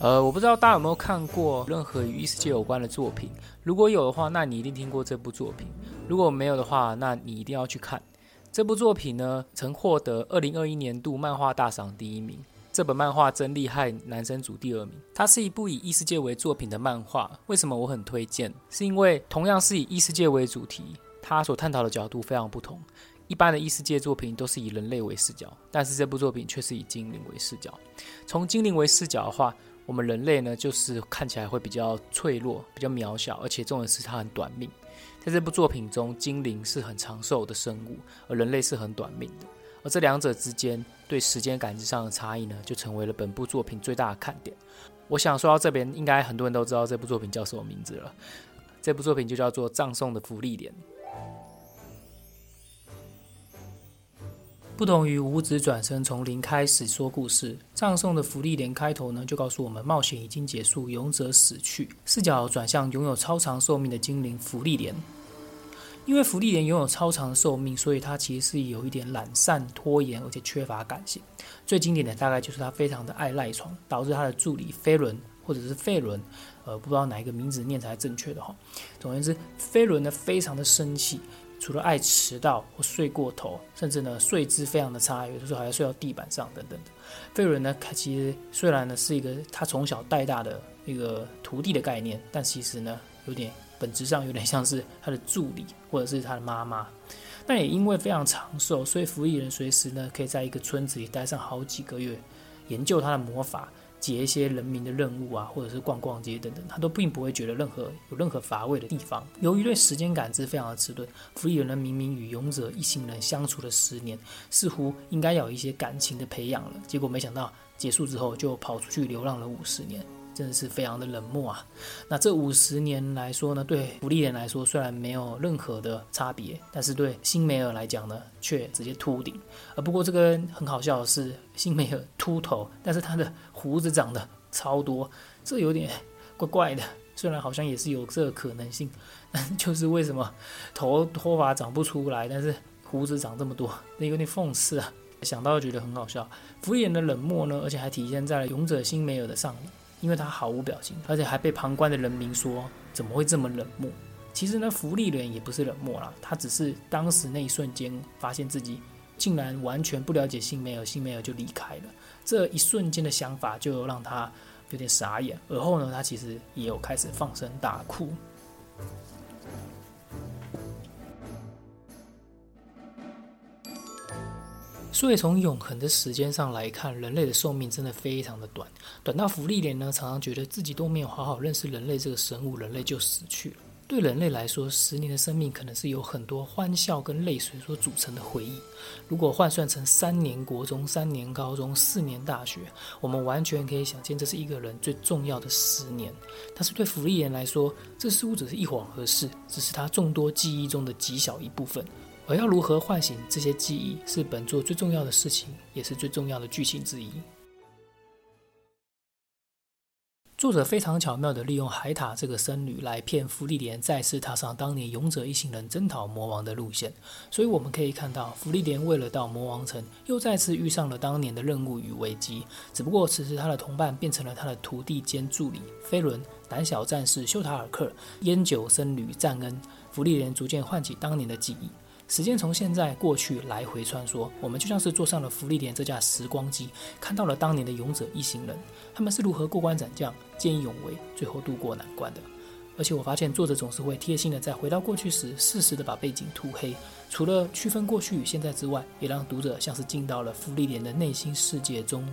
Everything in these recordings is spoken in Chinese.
呃，我不知道大家有没有看过任何与异世界有关的作品，如果有的话，那你一定听过这部作品；如果没有的话，那你一定要去看这部作品呢。曾获得二零二一年度漫画大赏第一名。这本漫画真厉害，男生组第二名。它是一部以异世界为作品的漫画。为什么我很推荐？是因为同样是以异世界为主题，它所探讨的角度非常不同。一般的异世界作品都是以人类为视角，但是这部作品却是以精灵为视角。从精灵为视角的话，我们人类呢，就是看起来会比较脆弱、比较渺小，而且重点是它很短命。在这部作品中，精灵是很长寿的生物，而人类是很短命的。而这两者之间对时间感知上的差异呢，就成为了本部作品最大的看点。我想说到这边，应该很多人都知道这部作品叫什么名字了。这部作品就叫做《葬送的福利莲》。不同于五指转身从零开始说故事，《葬送的福利莲》开头呢就告诉我们冒险已经结束，勇者死去，视角转向拥有超长寿命的精灵福利莲。因为福利莲拥有超长的寿命，所以它其实是有一点懒散、拖延，而且缺乏感性。最经典的大概就是他非常的爱赖床，导致他的助理飞轮或者是费伦，呃，不知道哪一个名字念才正确的哈。总而言之，飞轮呢非常的生气，除了爱迟到或睡过头，甚至呢睡姿非常的差，有的时候还要睡到地板上等等的。费伦呢，他其实虽然呢是一个他从小带大的一个徒弟的概念，但其实呢有点。本质上有点像是他的助理，或者是他的妈妈。但也因为非常长寿，所以服役人随时呢可以在一个村子里待上好几个月，研究他的魔法，接一些人民的任务啊，或者是逛逛街等等，他都并不会觉得任何有任何乏味的地方。由于对时间感知非常的迟钝，弗里人呢明明与勇者一行人相处了十年，似乎应该有一些感情的培养了，结果没想到结束之后就跑出去流浪了五十年。真的是非常的冷漠啊！那这五十年来说呢，对福利人来说虽然没有任何的差别，但是对辛梅尔来讲呢，却直接秃顶。而不过这个很好笑的是，辛梅尔秃头，但是他的胡子长得超多，这有点怪怪的。虽然好像也是有这个可能性，但就是为什么头脱发长不出来，但是胡子长这么多，那有点讽刺啊！想到觉得很好笑。福利人的冷漠呢，而且还体现在了勇者辛梅尔的上面。因为他毫无表情，而且还被旁观的人民说怎么会这么冷漠？其实呢，福利人也不是冷漠啦，他只是当时那一瞬间发现自己竟然完全不了解辛梅尔，辛梅尔就离开了。这一瞬间的想法就让他有点傻眼。而后呢，他其实也有开始放声大哭。所以从永恒的时间上来看，人类的寿命真的非常的短，短到福利莲呢常常觉得自己都没有好好认识人类这个生物，人类就死去了。对人类来说，十年的生命可能是有很多欢笑跟泪水所组成的回忆。如果换算成三年国中、三年高中、四年大学，我们完全可以想见，这是一个人最重要的十年。但是对福利莲来说，这似乎只是一晃而逝，只是他众多记忆中的极小一部分。而要如何唤醒这些记忆，是本作最重要的事情，也是最重要的剧情之一。作者非常巧妙地利用海塔这个僧侣来骗芙莉莲再次踏上当年勇者一行人征讨魔王的路线，所以我们可以看到，芙莉莲为了到魔王城，又再次遇上了当年的任务与危机。只不过此时他的同伴变成了他的徒弟兼助理飞轮、胆小战士修塔尔克、烟酒僧侣赞恩。芙莉莲逐渐唤起当年的记忆。时间从现在过去来回穿梭，我们就像是坐上了福利莲这架时光机，看到了当年的勇者一行人，他们是如何过关斩将、见义勇为，最后渡过难关的。而且我发现作者总是会贴心的在回到过去时，适时的把背景涂黑，除了区分过去与现在之外，也让读者像是进到了福利莲的内心世界中。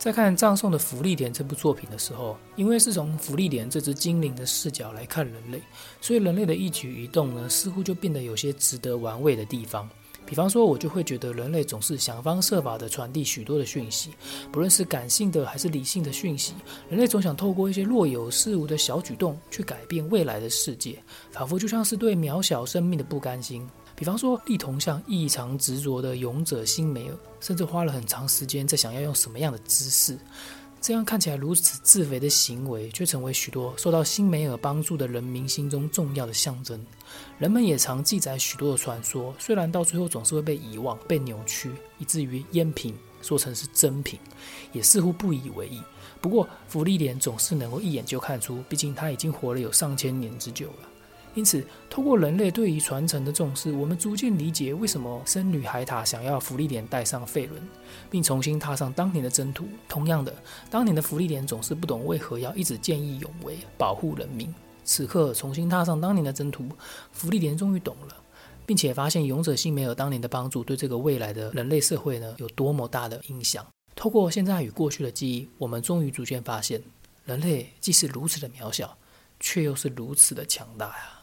在看《葬送的福利莲》这部作品的时候，因为是从福利莲这只精灵的视角来看人类，所以人类的一举一动呢，似乎就变得有些值得玩味的地方。比方说，我就会觉得人类总是想方设法地传递许多的讯息，不论是感性的还是理性的讯息，人类总想透过一些若有似无的小举动去改变未来的世界，仿佛就像是对渺小生命的不甘心。比方说，力同像异常执着的勇者辛梅尔，甚至花了很长时间在想要用什么样的姿势。这样看起来如此自肥的行为，却成为许多受到辛梅尔帮助的人民心中重要的象征。人们也常记载许多的传说，虽然到最后总是会被遗忘、被扭曲，以至于赝品说成是真品，也似乎不以为意。不过，芙莉莲总是能够一眼就看出，毕竟他已经活了有上千年之久了。因此，透过人类对于传承的重视，我们逐渐理解为什么僧女海塔想要芙莉莲带上费伦，并重新踏上当年的征途。同样的，当年的芙莉莲总是不懂为何要一直见义勇为，保护人民。此刻重新踏上当年的征途，芙莉莲终于懂了，并且发现勇者辛梅尔当年的帮助对这个未来的人类社会呢有多么大的影响。透过现在与过去的记忆，我们终于逐渐发现，人类既是如此的渺小，却又是如此的强大呀。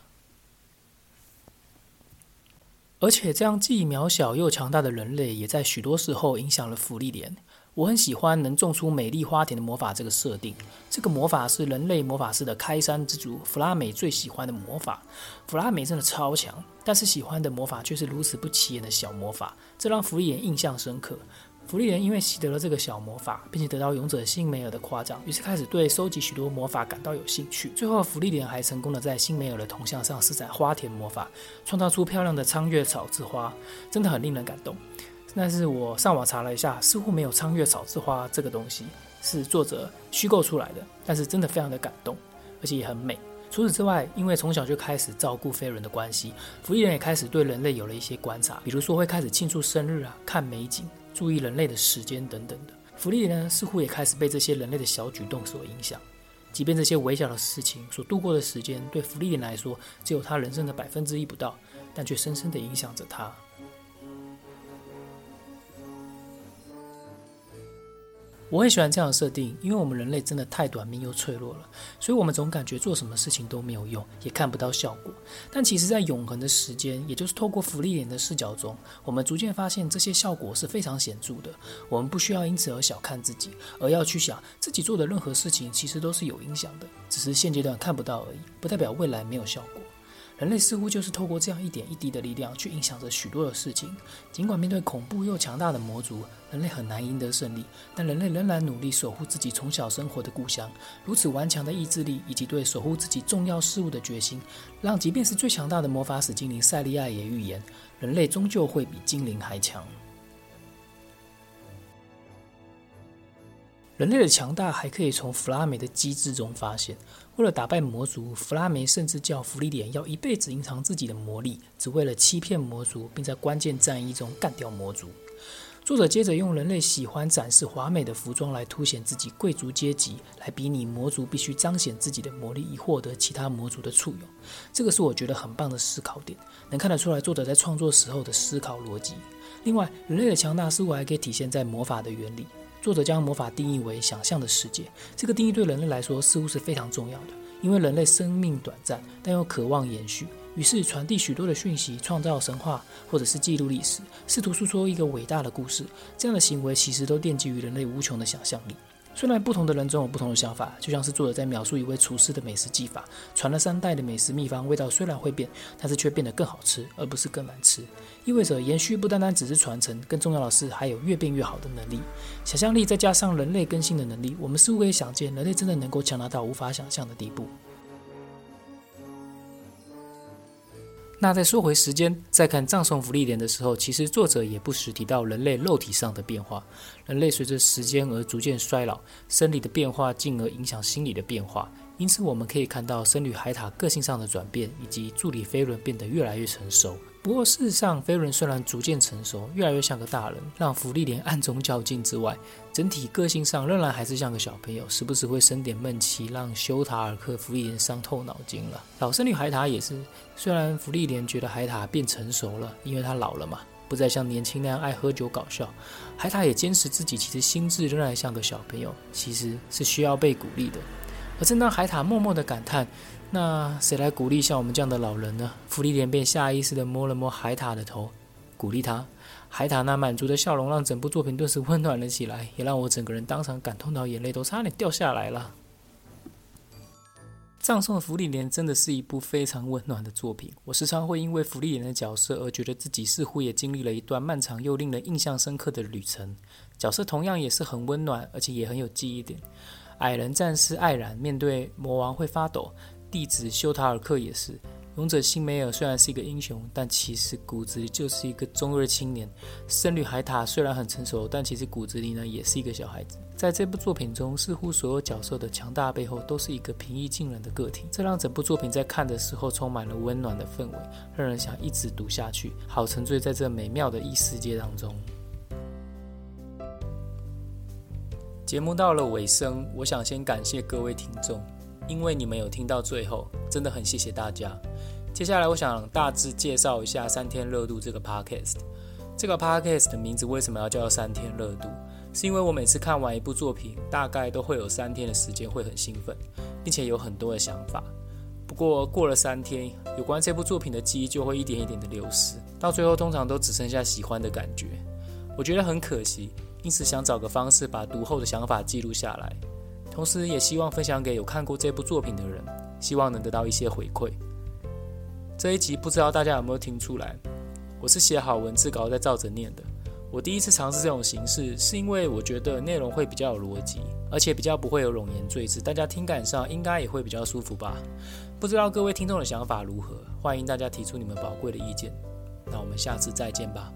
而且，这样既渺小又强大的人类，也在许多时候影响了芙莉莲。我很喜欢能种出美丽花田的魔法这个设定。这个魔法是人类魔法师的开山之主弗拉美最喜欢的魔法。弗拉美真的超强，但是喜欢的魔法却是如此不起眼的小魔法，这让芙莉莲印象深刻。芙莉莲因为习得了这个小魔法，并且得到勇者辛梅尔的夸奖，于是开始对收集许多魔法感到有兴趣。最后，芙莉莲还成功的在辛梅尔的铜像上施展花田魔法，创造出漂亮的苍月草之花，真的很令人感动。但是我上网查了一下，似乎没有苍月草之花这个东西，是作者虚构出来的。但是真的非常的感动，而且也很美。除此之外，因为从小就开始照顾飞人的关系，芙莉莲也开始对人类有了一些观察，比如说会开始庆祝生日啊，看美景。注意人类的时间等等的，福利呢似乎也开始被这些人类的小举动所影响。即便这些微小的事情所度过的时间，对福利人来说只有他人生的百分之一不到，但却深深的影响着他。我很喜欢这样的设定，因为我们人类真的太短命又脆弱了，所以我们总感觉做什么事情都没有用，也看不到效果。但其实，在永恒的时间，也就是透过福利莲的视角中，我们逐渐发现这些效果是非常显著的。我们不需要因此而小看自己，而要去想自己做的任何事情其实都是有影响的，只是现阶段看不到而已，不代表未来没有效果。人类似乎就是透过这样一点一滴的力量去影响着许多的事情。尽管面对恐怖又强大的魔族，人类很难赢得胜利，但人类仍然努力守护自己从小生活的故乡。如此顽强的意志力以及对守护自己重要事物的决心，让即便是最强大的魔法使精灵赛利亚也预言，人类终究会比精灵还强。人类的强大还可以从弗拉梅的机智中发现。为了打败魔族，弗拉梅甚至叫弗利莲要一辈子隐藏自己的魔力，只为了欺骗魔族，并在关键战役中干掉魔族。作者接着用人类喜欢展示华美的服装来凸显自己贵族阶级，来比拟魔族必须彰显自己的魔力以获得其他魔族的簇拥。这个是我觉得很棒的思考点，能看得出来作者在创作时候的思考逻辑。另外，人类的强大似乎还可以体现在魔法的原理。作者将魔法定义为想象的世界，这个定义对人类来说似乎是非常重要的，因为人类生命短暂，但又渴望延续，于是传递许多的讯息，创造神话，或者是记录历史，试图诉说一个伟大的故事。这样的行为其实都奠基于人类无穷的想象力。虽然不同的人总有不同的想法，就像是作者在描述一位厨师的美食技法，传了三代的美食秘方，味道虽然会变，但是却变得更好吃，而不是更难吃。意味着延续不单单只是传承，更重要的是还有越变越好的能力。想象力再加上人类更新的能力，我们似乎可以想见，人类真的能够强大到无法想象的地步。那再说回时间，在看葬送福利莲的时候，其实作者也不时提到人类肉体上的变化。人类随着时间而逐渐衰老，生理的变化进而影响心理的变化。因此，我们可以看到僧侣海獭个性上的转变，以及助理飞轮变得越来越成熟。不过，事实上，飞轮虽然逐渐成熟，越来越像个大人，让福利莲暗中较劲之外，整体个性上仍然还是像个小朋友，时不时会生点闷气，让修塔尔克福利莲伤透脑筋了。老僧侣海塔也是，虽然福利莲觉得海塔变成熟了，因为他老了嘛，不再像年轻那样爱喝酒搞笑，海塔也坚持自己其实心智仍然像个小朋友，其实是需要被鼓励的。而正当海塔默默的感叹。那谁来鼓励像我们这样的老人呢？弗利莲便下意识地摸了摸海塔的头，鼓励他。海塔那满足的笑容让整部作品顿时温暖了起来，也让我整个人当场感动到眼泪都差点掉下来了。葬送的福利莲真的是一部非常温暖的作品。我时常会因为福利莲的角色而觉得自己似乎也经历了一段漫长又令人印象深刻的旅程。角色同样也是很温暖，而且也很有记忆点。矮人战士艾然面对魔王会发抖，弟子修塔尔克也是。勇者辛梅尔虽然是一个英雄，但其实骨子里就是一个中二青年。圣女海塔虽然很成熟，但其实骨子里呢也是一个小孩子。在这部作品中，似乎所有角色的强大背后都是一个平易近人的个体，这让整部作品在看的时候充满了温暖的氛围，让人想一直读下去，好沉醉在这美妙的异世界当中。节目到了尾声，我想先感谢各位听众。因为你们有听到最后，真的很谢谢大家。接下来，我想大致介绍一下三天热度这个 podcast。这个 podcast 的名字为什么要叫三天热度？是因为我每次看完一部作品，大概都会有三天的时间会很兴奋，并且有很多的想法。不过过了三天，有关这部作品的记忆就会一点一点的流失，到最后通常都只剩下喜欢的感觉。我觉得很可惜，因此想找个方式把读后的想法记录下来。同时，也希望分享给有看过这部作品的人，希望能得到一些回馈。这一集不知道大家有没有听出来，我是写好文字稿再照着念的。我第一次尝试这种形式，是因为我觉得内容会比较有逻辑，而且比较不会有冗言赘字，大家听感上应该也会比较舒服吧。不知道各位听众的想法如何？欢迎大家提出你们宝贵的意见。那我们下次再见吧。